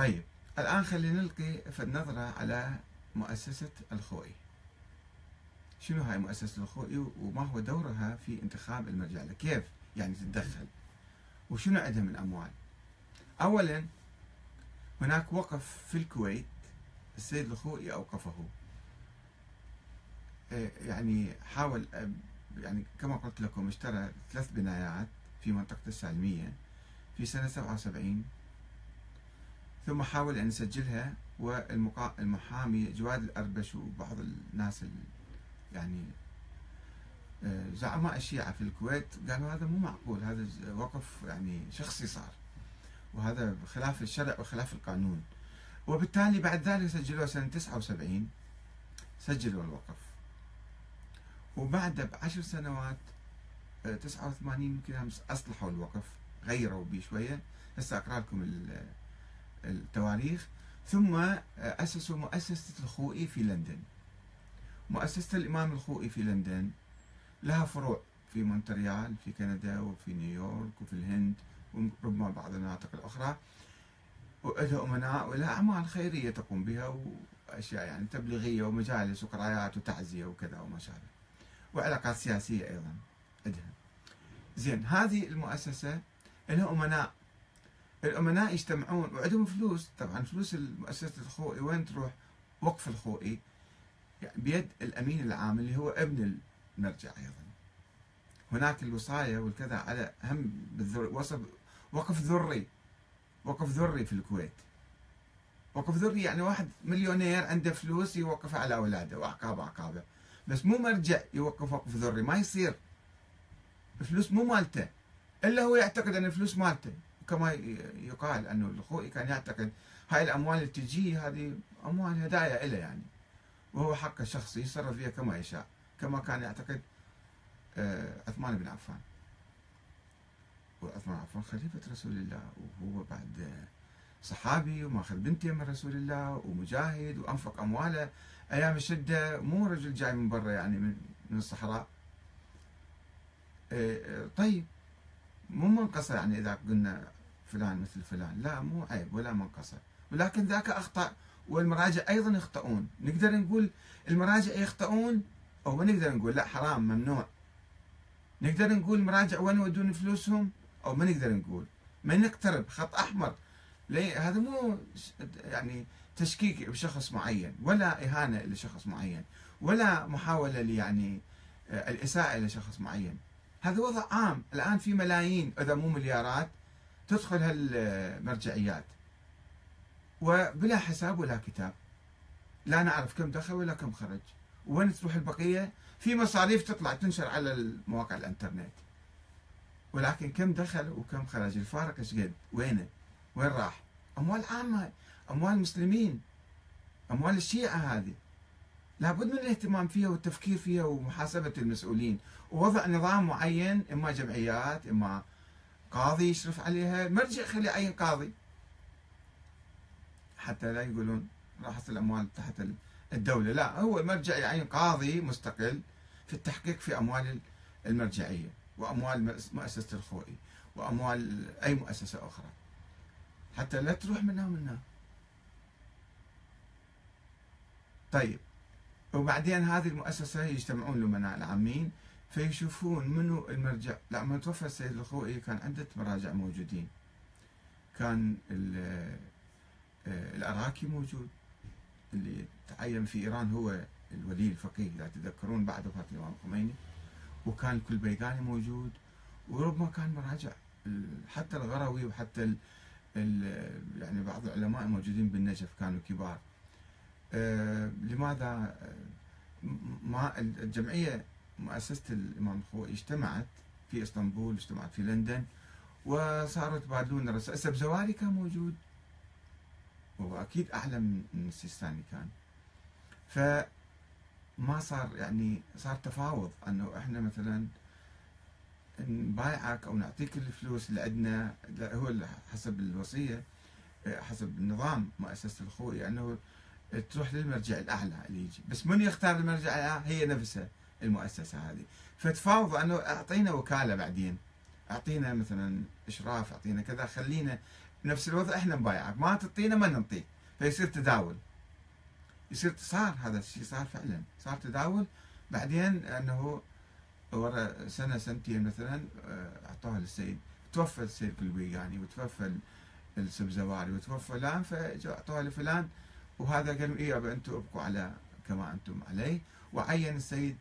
طيب الآن خلينا نلقي في النظرة على مؤسسة الخوئي. شنو هاي مؤسسة الخوئي وما هو دورها في انتخاب المرجع كيف يعني تتدخل؟ وشنو عندها من أموال؟ أولا هناك وقف في الكويت السيد الخوئي أوقفه. إيه، يعني حاول يعني كما قلت لكم اشترى ثلاث بنايات في منطقة السالمية في سنة 77 ثم حاول أن يسجلها والمحامي جواد الأربش وبعض الناس يعني آه، زعماء الشيعة في الكويت قالوا هذا مو معقول هذا وقف يعني شخصي صار وهذا خلاف الشرع وخلاف القانون. وبالتالي بعد ذلك سجلوه سنة 79 سجلوا الوقف. وبعد بعشر سنوات 89 آه، يمكن أصلحوا الوقف غيروا به شوية. هسه أقرأ لكم التواريخ ثم آه، أسسوا مؤسسة الخوئي في لندن. مؤسسة الإمام الخوئي في لندن لها فروع في مونتريال في كندا وفي نيويورك وفي الهند وربما بعض المناطق الأخرى. ولها أمناء ولها أعمال خيرية تقوم بها وأشياء يعني تبليغية ومجالس وقرايات وتعزية وكذا وما شابه. وعلاقات سياسية أيضا عندها. زين هذه المؤسسة لها أمناء الأمناء يجتمعون وعندهم فلوس. طبعا فلوس مؤسسة الخوئي وين تروح؟ وقف الخوئي يعني بيد الأمين العام اللي هو ابن المرجع أيضا. هناك الوصاية والكذا على هم بالذر وصف وقف ذري وقف ذري في الكويت. وقف ذري يعني واحد مليونير عنده فلوس يوقفها على أولاده وأعقابه أعقابه. بس مو مرجع يوقف وقف ذري ما يصير. الفلوس مو مالته. إلا هو يعتقد أن الفلوس مالته. كما يقال أنه الخوئي كان يعتقد هاي الأموال اللي تجي هذه أموال هدايا له يعني. وهو حقه الشخصي يتصرف فيها كما يشاء كما كان يعتقد آه، عثمان بن عفان. وعثمان عفان خليفة رسول الله وهو بعد صحابي ومأخذ بنتي من رسول الله ومجاهد وأنفق أمواله. أيام الشدة مو رجل جاي من برا يعني من, من الصحراء. آه، آه، طيب مو منقصة يعني إذا قلنا فلان مثل فلان. لا مو عيب ولا منقصة ولكن ذاك أخطأ والمراجع أيضا يخطئون. نقدر نقول المراجع يخطئون؟ أو ما نقدر نقول. لا حرام ممنوع. نقدر نقول المراجع وين يودون فلوسهم؟ أو ما نقدر نقول. ما نقترب. خط أحمر. هذا مو يعني تشكيك بشخص معين ولا إهانة لشخص معين ولا محاولة يعني آه، الإساءة لشخص معين. هذا وضع عام. الآن في ملايين إذا مو مليارات تدخل هالمرجعيات. وبلا حساب ولا كتاب. لا نعرف كم دخل ولا كم خرج. وين تروح البقية؟ في مصاريف تطلع تنشر على مواقع الإنترنت. ولكن كم دخل وكم خرج؟ الفارق إيش قد؟ وينه؟ وين راح؟ أموال عامة. أموال المسلمين أموال الشيعة هذه. لابد من الاهتمام فيها والتفكير فيها ومحاسبة المسؤولين. ووضع نظام معين إما جمعيات إما قاضي يشرف عليها مرجع خلي يعين قاضي. حتى لا يقولون راحت الأموال تحت الدولة لا هو مرجع يعين قاضي مستقل في التحقيق في أموال المرجعية وأموال مؤسسة الخوئي وأموال أي مؤسسة أخرى. حتى لا تروح منها ومنها طيب وبعدين هذه المؤسسة يجتمعون الأمناء العامين فيشوفون منو المرجع. لما توفى السيد الخوئي كان عدة مراجع موجودين. كان آه، العراقي موجود. اللي تعين في إيران هو الولي الفقيه إذا تذكرون بعد وفاة الإمام الخميني وكان الكلبيقاني موجود. وربما كان مراجع حتى الغروي وحتى ال يعني بعض العلماء موجودين بالنجف كانوا كبار. آه لماذا؟ ما الجمعية مؤسسة الإمام الخوئي اجتمعت في إسطنبول اجتمعت في لندن وصاروا يتبادلون الرسائل بزواري كان موجود. وهو أكيد أعلى من السيستاني كان. فما صار يعني صار تفاوض أنه إحنا مثلا نبايعك أو نعطيك الفلوس اللي عندنا هو حسب الوصية حسب النظام مؤسسة الخوئي أنه تروح للمرجع الأعلى اللي يجي. بس من يختار المرجع الأعلى؟ هي نفسها. المؤسسة هذه. فتفاوض أنه أعطينا وكالة بعدين. أعطينا مثلا إشراف أعطينا كذا خلينا نفس الوضع إحنا نبايعك. ما تعطينا ما نعطيك فيصير تداول. يصير صار هذا الشيء صار فعلا. صار تداول. بعدين أنه ورا سنة سنتين مثلا آه، أعطوها للسيد. توفى السيد كلبي يعني وتوفى السبزواري وتوفى فلان فاجوا أعطوها لفلان. وهذا قالوا إيه أنتم أبقوا على كما أنتم عليه. وعين السيد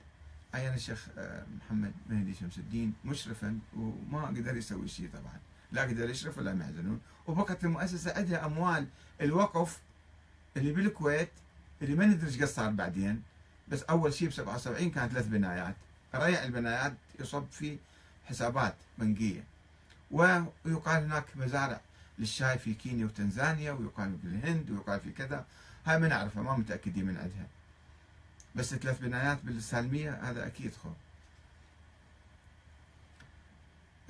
عين الشيخ آه، محمد مهدي شمس الدين مشرفا وما قدر يسوي شيء طبعا. لا قدر يشرف ولا محزنون وبقت المؤسسة عندها أموال. الوقف اللي بالكويت اللي ما ندري إيش صار بعدين. بس أول شيء ب 77 كانت ثلاث بنايات. ريع البنايات يصب في حسابات بنكية. ويقال هناك مزارع للشاي في كينيا وتنزانيا ويقال في الهند ويقال في كذا. هاي ما نعرفها ما متأكدين من عندها. بس ثلاث بنايات بالسالمية هذا أكيد خو.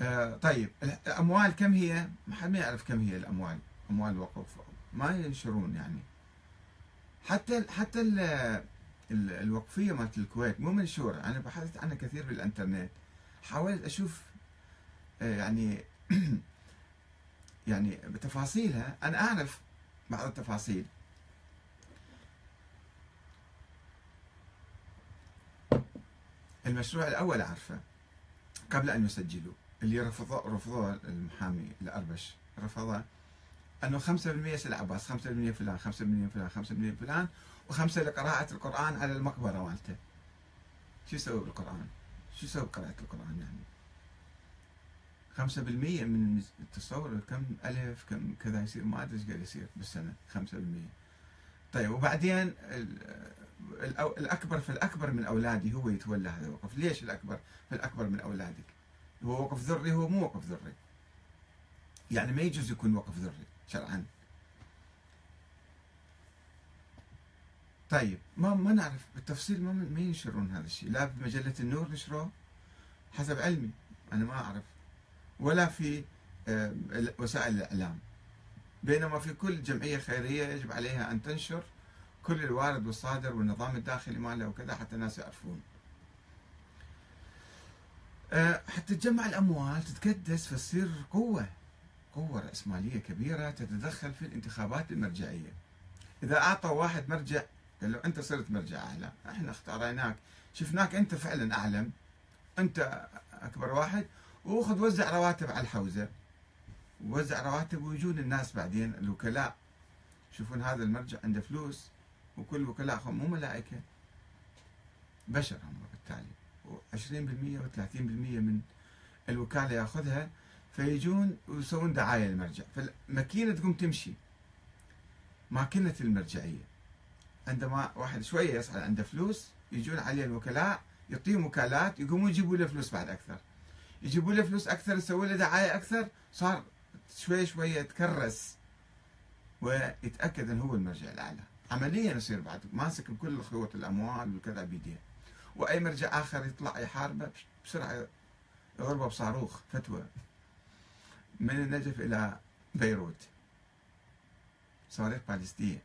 آه طيب الأموال كم هي؟ ما حد ما يعرف كم هي الأموال أموال الوقف ما ينشرون يعني. حتى حتى الوقفية مالت الكويت مو منشورة. أنا بحثت عنها كثير بالإنترنت. حاولت أشوف آه، يعني يعني بتفاصيلها. أنا أعرف بعض التفاصيل. المشروع الأول أعرفه قبل أن يسجلوا اللي رفضوه رفضوه المحامي الأربش رفضه أنه 5% سيد عباس 5% فلان 5% فلان 5% فلان وخمسة لقراءة القرآن على المقبرة مالته شو يسوي بالقرآن؟ شو يسوي بقراءة القرآن يعني؟ خمسة بالمية من التصور كم ألف كم كذا يصير ما أدري إيش قاعد يصير بالسنة خمسة بالمية طيب وبعدين الأكبر فالأكبر من أولادي هو يتولى هذا الوقف. ليش الأكبر فالأكبر من أولادك؟ هو وقف ذري هو مو وقف ذري. يعني ما يجوز يكون وقف ذري شرعا. طيب ما ما نعرف بالتفصيل ما ما ينشرون هذا الشيء. لا في مجلة النور نشروه؟ حسب علمي أنا ما أعرف. ولا في آه، وسائل الإعلام. بينما في كل جمعية خيرية يجب عليها أن تنشر كل الوارد والصادر والنظام الداخلي ماله وكذا حتى الناس يعرفون. آه، حتى تجمع الأموال تتكدس فتصير قوة قوة رأسمالية كبيرة تتدخل في الانتخابات المرجعية. إذا أعطى واحد مرجع قال له أنت صرت مرجع أعلى. إحنا اختاريناك شفناك أنت فعلا أعلم. أنت أكبر واحد. وخذ وزع رواتب على الحوزة. ووزع رواتب ويجون الناس بعدين. الوكلاء يشوفون هذا المرجع عنده فلوس وكل وكلاء مو ملائكة بشر هم بالتالي. و20% و30% من الوكالة ياخذها فيجون ويسوون دعاية للمرجع. فالماكينة تقوم تمشي. ماكينة المرجعية. عندما واحد شوية يصعد عنده فلوس يجون عليه الوكلاء يعطيهم وكالات يقومون يجيبوا له فلوس بعد أكثر. يجيبوا له فلوس أكثر يسوي له دعاية أكثر صار شوي شوي يتكرس ويتأكد انه هو المرجع الأعلى. عمليا يصير بعد. ماسك كل خيوط الأموال وكذا بيديه. وأي مرجع آخر يطلع يحاربه بسرعة يضربه بصاروخ فتوى. من النجف إلى بيروت. صواريخ باليستية.